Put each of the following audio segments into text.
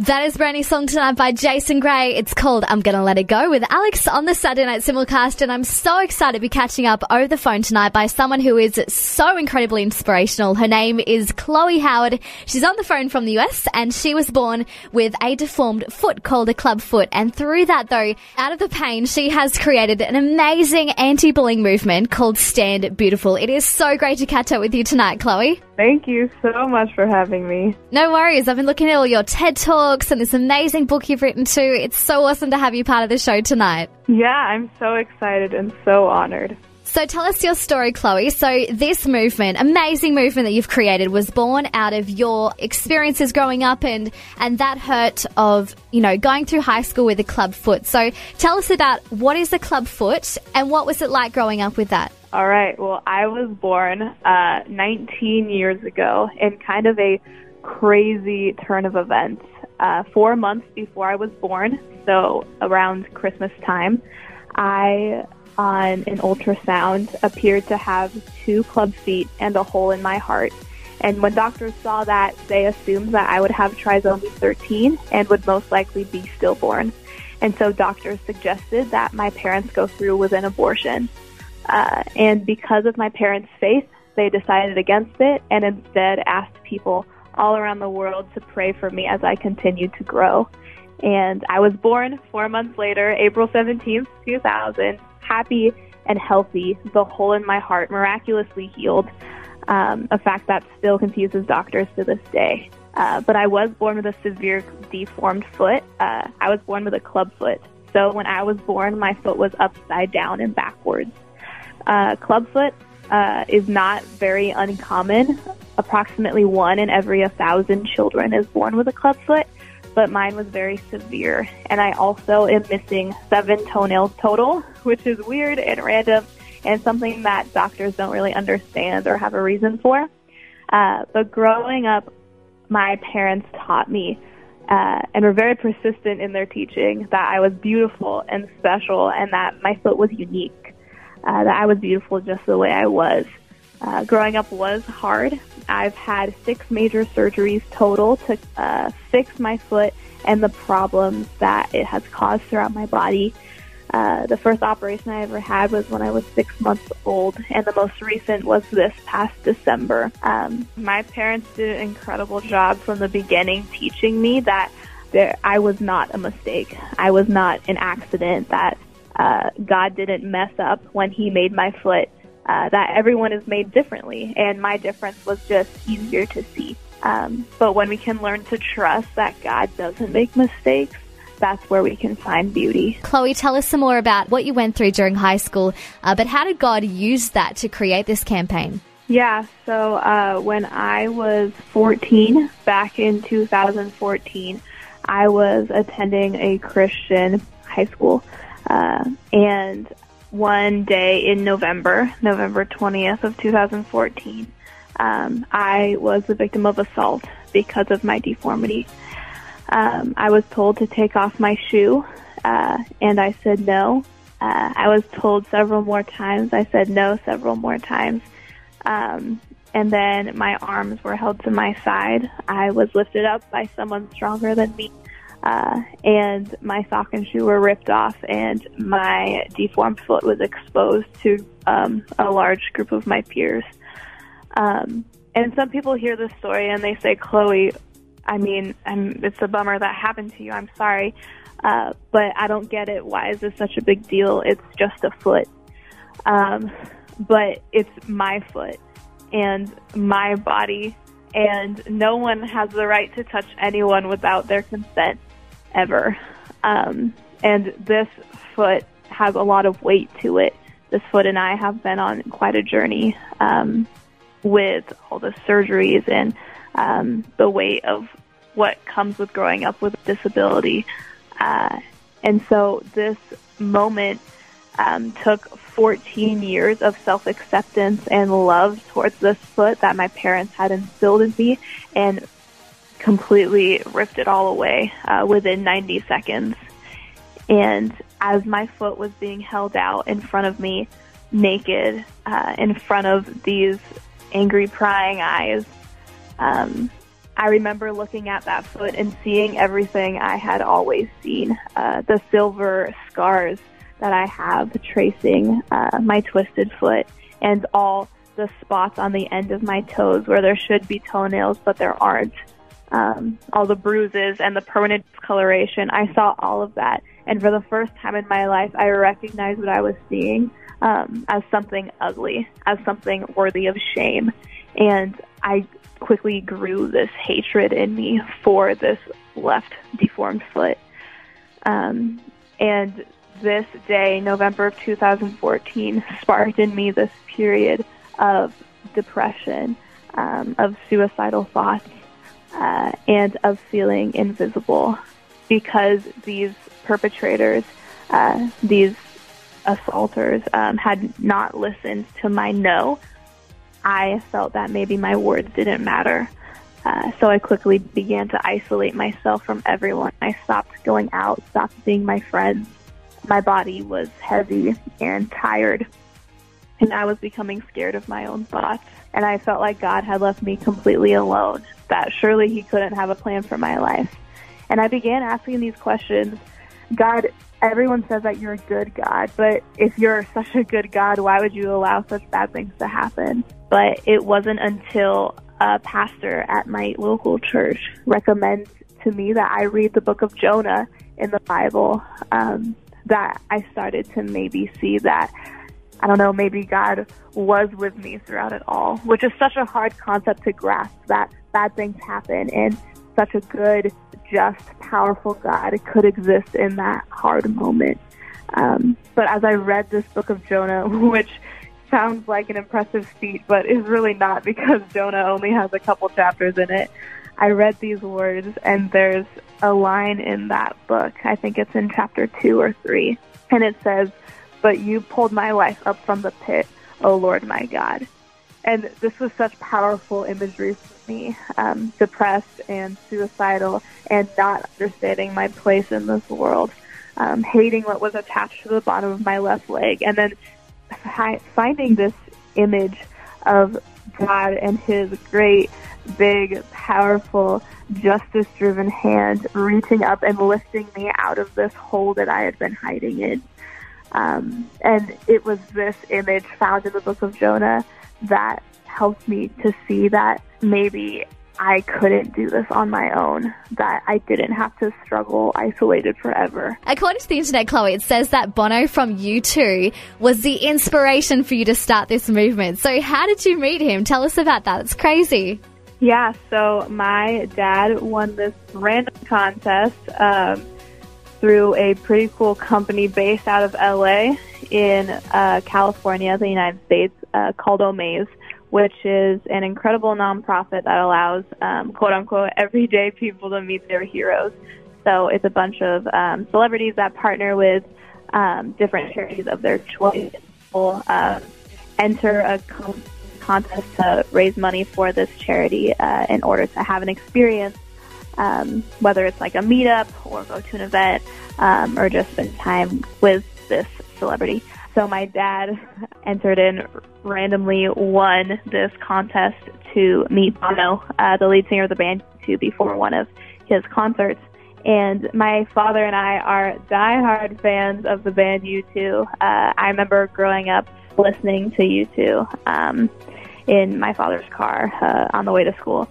That is brand new song tonight by Jason Gray. It's called I'm Gonna Let It Go with Alex on the Saturday Night Simulcast. And I'm so excited to be catching up over the phone tonight by someone who is so incredibly inspirational. Her name is Chloe Howard. She's on the phone from the US and she was born with a deformed foot called a club foot. And through that though, out of the pain, she has created an amazing anti-bullying movement called Stand Beautiful. It is so great to catch up with you tonight, Chloe. Thank you so much for having me. No worries. I've been looking at all your TED Talks and this amazing book you've written too. It's so awesome to have you part of the show tonight. Yeah, I'm so excited and so honored. So tell us your story, Chloe. So this movement, amazing movement that you've created was born out of your experiences growing up and, and that hurt of, you know, going through high school with a club foot. So tell us about what is a club foot and what was it like growing up with that? All right. Well, I was born uh, 19 years ago in kind of a crazy turn of events. Uh, four months before I was born, so around Christmas time, I, on an ultrasound, appeared to have two club feet and a hole in my heart. And when doctors saw that, they assumed that I would have trisomy 13 and would most likely be stillborn. And so doctors suggested that my parents go through with an abortion. Uh, and because of my parents' faith, they decided against it and instead asked people all around the world to pray for me as I continued to grow. And I was born four months later, April 17th, 2000, happy and healthy, the hole in my heart miraculously healed, um, a fact that still confuses doctors to this day. Uh, but I was born with a severe deformed foot. Uh, I was born with a club foot. So when I was born, my foot was upside down and backwards. Uh, clubfoot uh, is not very uncommon. Approximately one in every a thousand children is born with a clubfoot, but mine was very severe. And I also am missing seven toenails total, which is weird and random and something that doctors don't really understand or have a reason for. Uh, but growing up, my parents taught me uh, and were very persistent in their teaching that I was beautiful and special and that my foot was unique uh, that I was beautiful just the way I was. Uh, growing up was hard. I've had six major surgeries total to uh, fix my foot and the problems that it has caused throughout my body. Uh, the first operation I ever had was when I was six months old, and the most recent was this past December. Um, my parents did an incredible job from the beginning teaching me that there, I was not a mistake. I was not an accident, that uh, God didn't mess up when He made my foot. Uh, that everyone is made differently, and my difference was just easier to see. Um, but when we can learn to trust that God doesn't make mistakes, that's where we can find beauty. Chloe, tell us some more about what you went through during high school, uh, but how did God use that to create this campaign? Yeah, so uh, when I was 14, back in 2014, I was attending a Christian high school. Uh, and one day in November, November 20th of 2014, um, I was the victim of assault because of my deformity. Um, I was told to take off my shoe, uh, and I said no. Uh, I was told several more times. I said no several more times. Um, and then my arms were held to my side. I was lifted up by someone stronger than me uh, and my sock and shoe were ripped off, and my deformed foot was exposed to um, a large group of my peers. Um, and some people hear this story and they say, Chloe, I mean, I'm, it's a bummer that happened to you. I'm sorry. Uh, but I don't get it. Why is this such a big deal? It's just a foot. Um, but it's my foot and my body, and no one has the right to touch anyone without their consent ever. Um, and this foot has a lot of weight to it. This foot and I have been on quite a journey um, with all the surgeries and um, the weight of what comes with growing up with a disability. Uh, and so this moment um, took 14 years of self acceptance and love towards this foot that my parents had instilled in me and completely ripped it all away uh, within 90 seconds. And as my foot was being held out in front of me, naked, uh, in front of these angry, prying eyes, um, I remember looking at that foot and seeing everything I had always seen uh, the silver scars that I have tracing uh, my twisted foot and all the spots on the end of my toes where there should be toenails, but there aren't. Um, all the bruises and the permanent discoloration. I saw all of that. And for the first time in my life, I recognized what I was seeing um, as something ugly, as something worthy of shame. And I quickly grew this hatred in me for this left deformed foot. Um, and this day, November of 2014, sparked in me this period of depression, um, of suicidal thoughts, uh, and of feeling invisible because these perpetrators, uh, these assaulters, um, had not listened to my no. I felt that maybe my words didn't matter. Uh, so I quickly began to isolate myself from everyone. I stopped going out, stopped seeing my friends, my body was heavy and tired, and I was becoming scared of my own thoughts. And I felt like God had left me completely alone, that surely He couldn't have a plan for my life. And I began asking these questions God, everyone says that you're a good God, but if you're such a good God, why would you allow such bad things to happen? But it wasn't until a pastor at my local church recommends to me that I read the book of Jonah in the Bible. Um, that I started to maybe see that I don't know, maybe God was with me throughout it all, which is such a hard concept to grasp that bad things happen and such a good, just, powerful God could exist in that hard moment. Um, but as I read this book of Jonah, which sounds like an impressive feat, but is really not because Jonah only has a couple chapters in it. I read these words, and there's a line in that book. I think it's in chapter two or three. And it says, But you pulled my life up from the pit, O Lord my God. And this was such powerful imagery for me, um, depressed and suicidal, and not understanding my place in this world, um, hating what was attached to the bottom of my left leg, and then hi- finding this image of God and His great big, powerful, justice driven hand reaching up and lifting me out of this hole that I had been hiding in. Um, and it was this image found in the book of Jonah that helped me to see that maybe I couldn't do this on my own, that I didn't have to struggle isolated forever. According to the internet, Chloe, it says that Bono from U2 was the inspiration for you to start this movement. So, how did you meet him? Tell us about that. It's crazy. Yeah, so my dad won this random contest um, through a pretty cool company based out of LA in uh, California, the United States, uh, called Omaze, which is an incredible nonprofit that allows um, quote unquote everyday people to meet their heroes. So it's a bunch of um, celebrities that partner with um, different charities of their choice. Will um, enter a com- contest to raise money for this charity uh, in order to have an experience, um, whether it's like a meetup or go to an event um, or just spend time with this celebrity. So my dad entered in randomly won this contest to meet Bono, uh, the lead singer of the band, to before one of his concerts. And my father and I are diehard fans of the band U2. Uh, I remember growing up listening to U2. Um, in my father's car uh, on the way to school.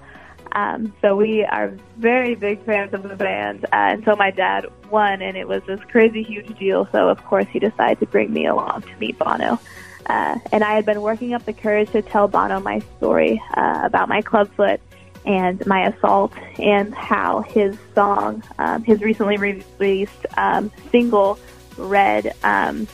Um, so we are very big fans of the band uh, until my dad won, and it was this crazy huge deal. So of course he decided to bring me along to meet Bono. Uh, and I had been working up the courage to tell Bono my story uh, about my clubfoot and my assault, and how his song, um, his recently released um, single, "Red," um,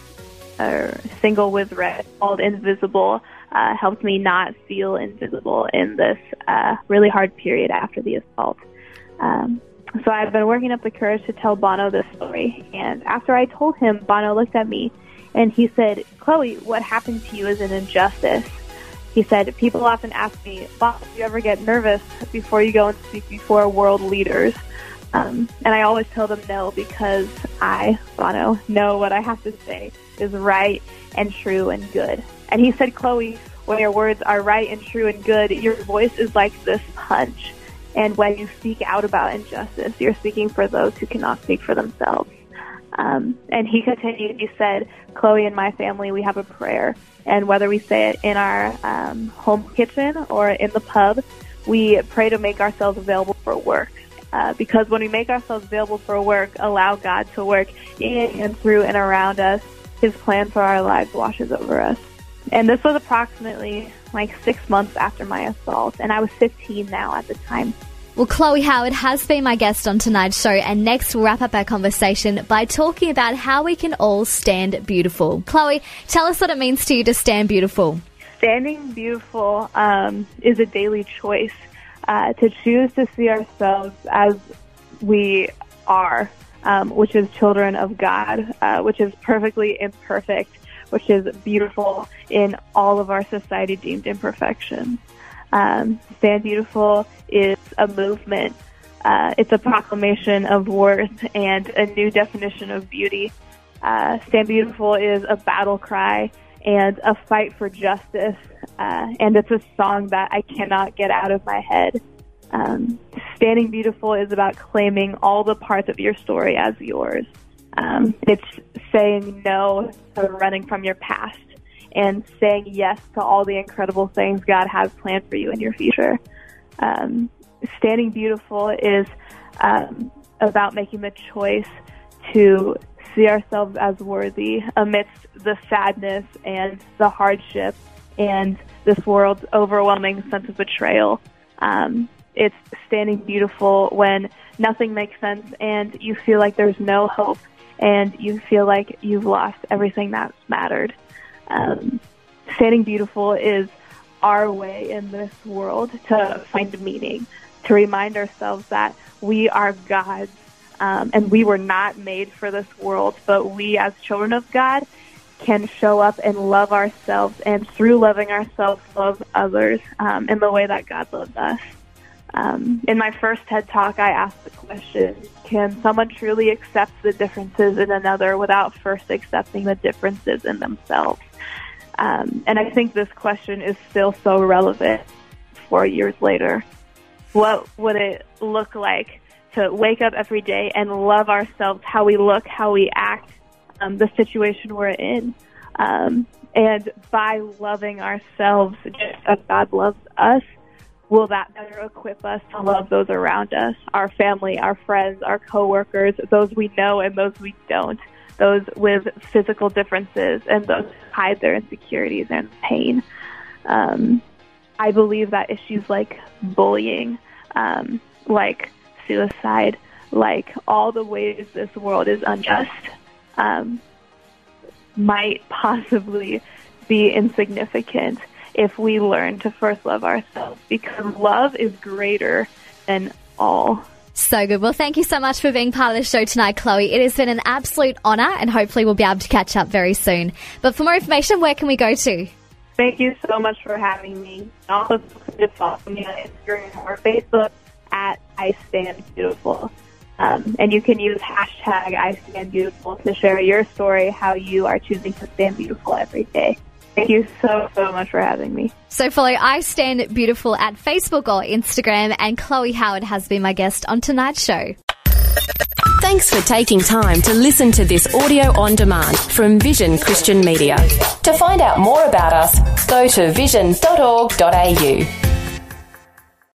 or single with red called "Invisible." Uh, helped me not feel invisible in this uh, really hard period after the assault. Um, so I've been working up the courage to tell Bono this story. And after I told him, Bono looked at me and he said, Chloe, what happened to you is an injustice. He said, People often ask me, Bono, do you ever get nervous before you go and speak before world leaders? Um, and I always tell them no because I, Bono, know what I have to say is right and true and good. And he said, Chloe, when your words are right and true and good, your voice is like this punch. And when you speak out about injustice, you're speaking for those who cannot speak for themselves. Um, and he continued, he said, Chloe and my family, we have a prayer. And whether we say it in our um, home kitchen or in the pub, we pray to make ourselves available for work. Uh, because when we make ourselves available for work, allow God to work in and through and around us, His plan for our lives washes over us. And this was approximately like six months after my assault, and I was 15 now at the time. Well, Chloe Howard has been my guest on tonight's show, and next we'll wrap up our conversation by talking about how we can all stand beautiful. Chloe, tell us what it means to you to stand beautiful. Standing beautiful um, is a daily choice uh, to choose to see ourselves as we are, um, which is children of God, uh, which is perfectly imperfect, which is beautiful in all of our society deemed imperfections. Um, Stand Beautiful is a movement. Uh, it's a proclamation of worth and a new definition of beauty. Uh, Stand Beautiful is a battle cry and a fight for justice. Uh, and it's a song that I cannot get out of my head. Um, Standing Beautiful is about claiming all the parts of your story as yours. Um, it's saying no to running from your past and saying yes to all the incredible things God has planned for you in your future. Um, standing beautiful is um, about making the choice to see ourselves as worthy amidst the sadness and the hardship and this world's overwhelming sense of betrayal. Um, it's standing beautiful when nothing makes sense and you feel like there's no hope and you feel like you've lost everything that's mattered. Um, standing beautiful is our way in this world to find meaning, to remind ourselves that we are God's um, and we were not made for this world, but we as children of God can show up and love ourselves and through loving ourselves love others um, in the way that God loved us. Um, in my first TED Talk, I asked the question, can someone truly accept the differences in another without first accepting the differences in themselves? Um, and I think this question is still so relevant four years later. What would it look like to wake up every day and love ourselves, how we look, how we act, um, the situation we're in? Um, and by loving ourselves just as God loves us, will that better equip us to love those around us, our family, our friends, our coworkers, those we know and those we don't, those with physical differences and those who hide their insecurities and pain. Um, I believe that issues like bullying, um, like suicide, like all the ways this world is unjust, um, might possibly be insignificant if we learn to first love ourselves because love is greater than all. So good. Well, thank you so much for being part of the show tonight, Chloe. It has been an absolute honour, and hopefully, we'll be able to catch up very soon. But for more information, where can we go to? Thank you so much for having me. And also, just follow me on Instagram or Facebook at I Stand Beautiful. Um, and you can use hashtag I Stand Beautiful to share your story, how you are choosing to stand beautiful every day. Thank you so, so much for having me. So follow I Stand Beautiful at Facebook or Instagram, and Chloe Howard has been my guest on tonight's show. Thanks for taking time to listen to this audio on demand from Vision Christian Media. To find out more about us, go to vision.org.au.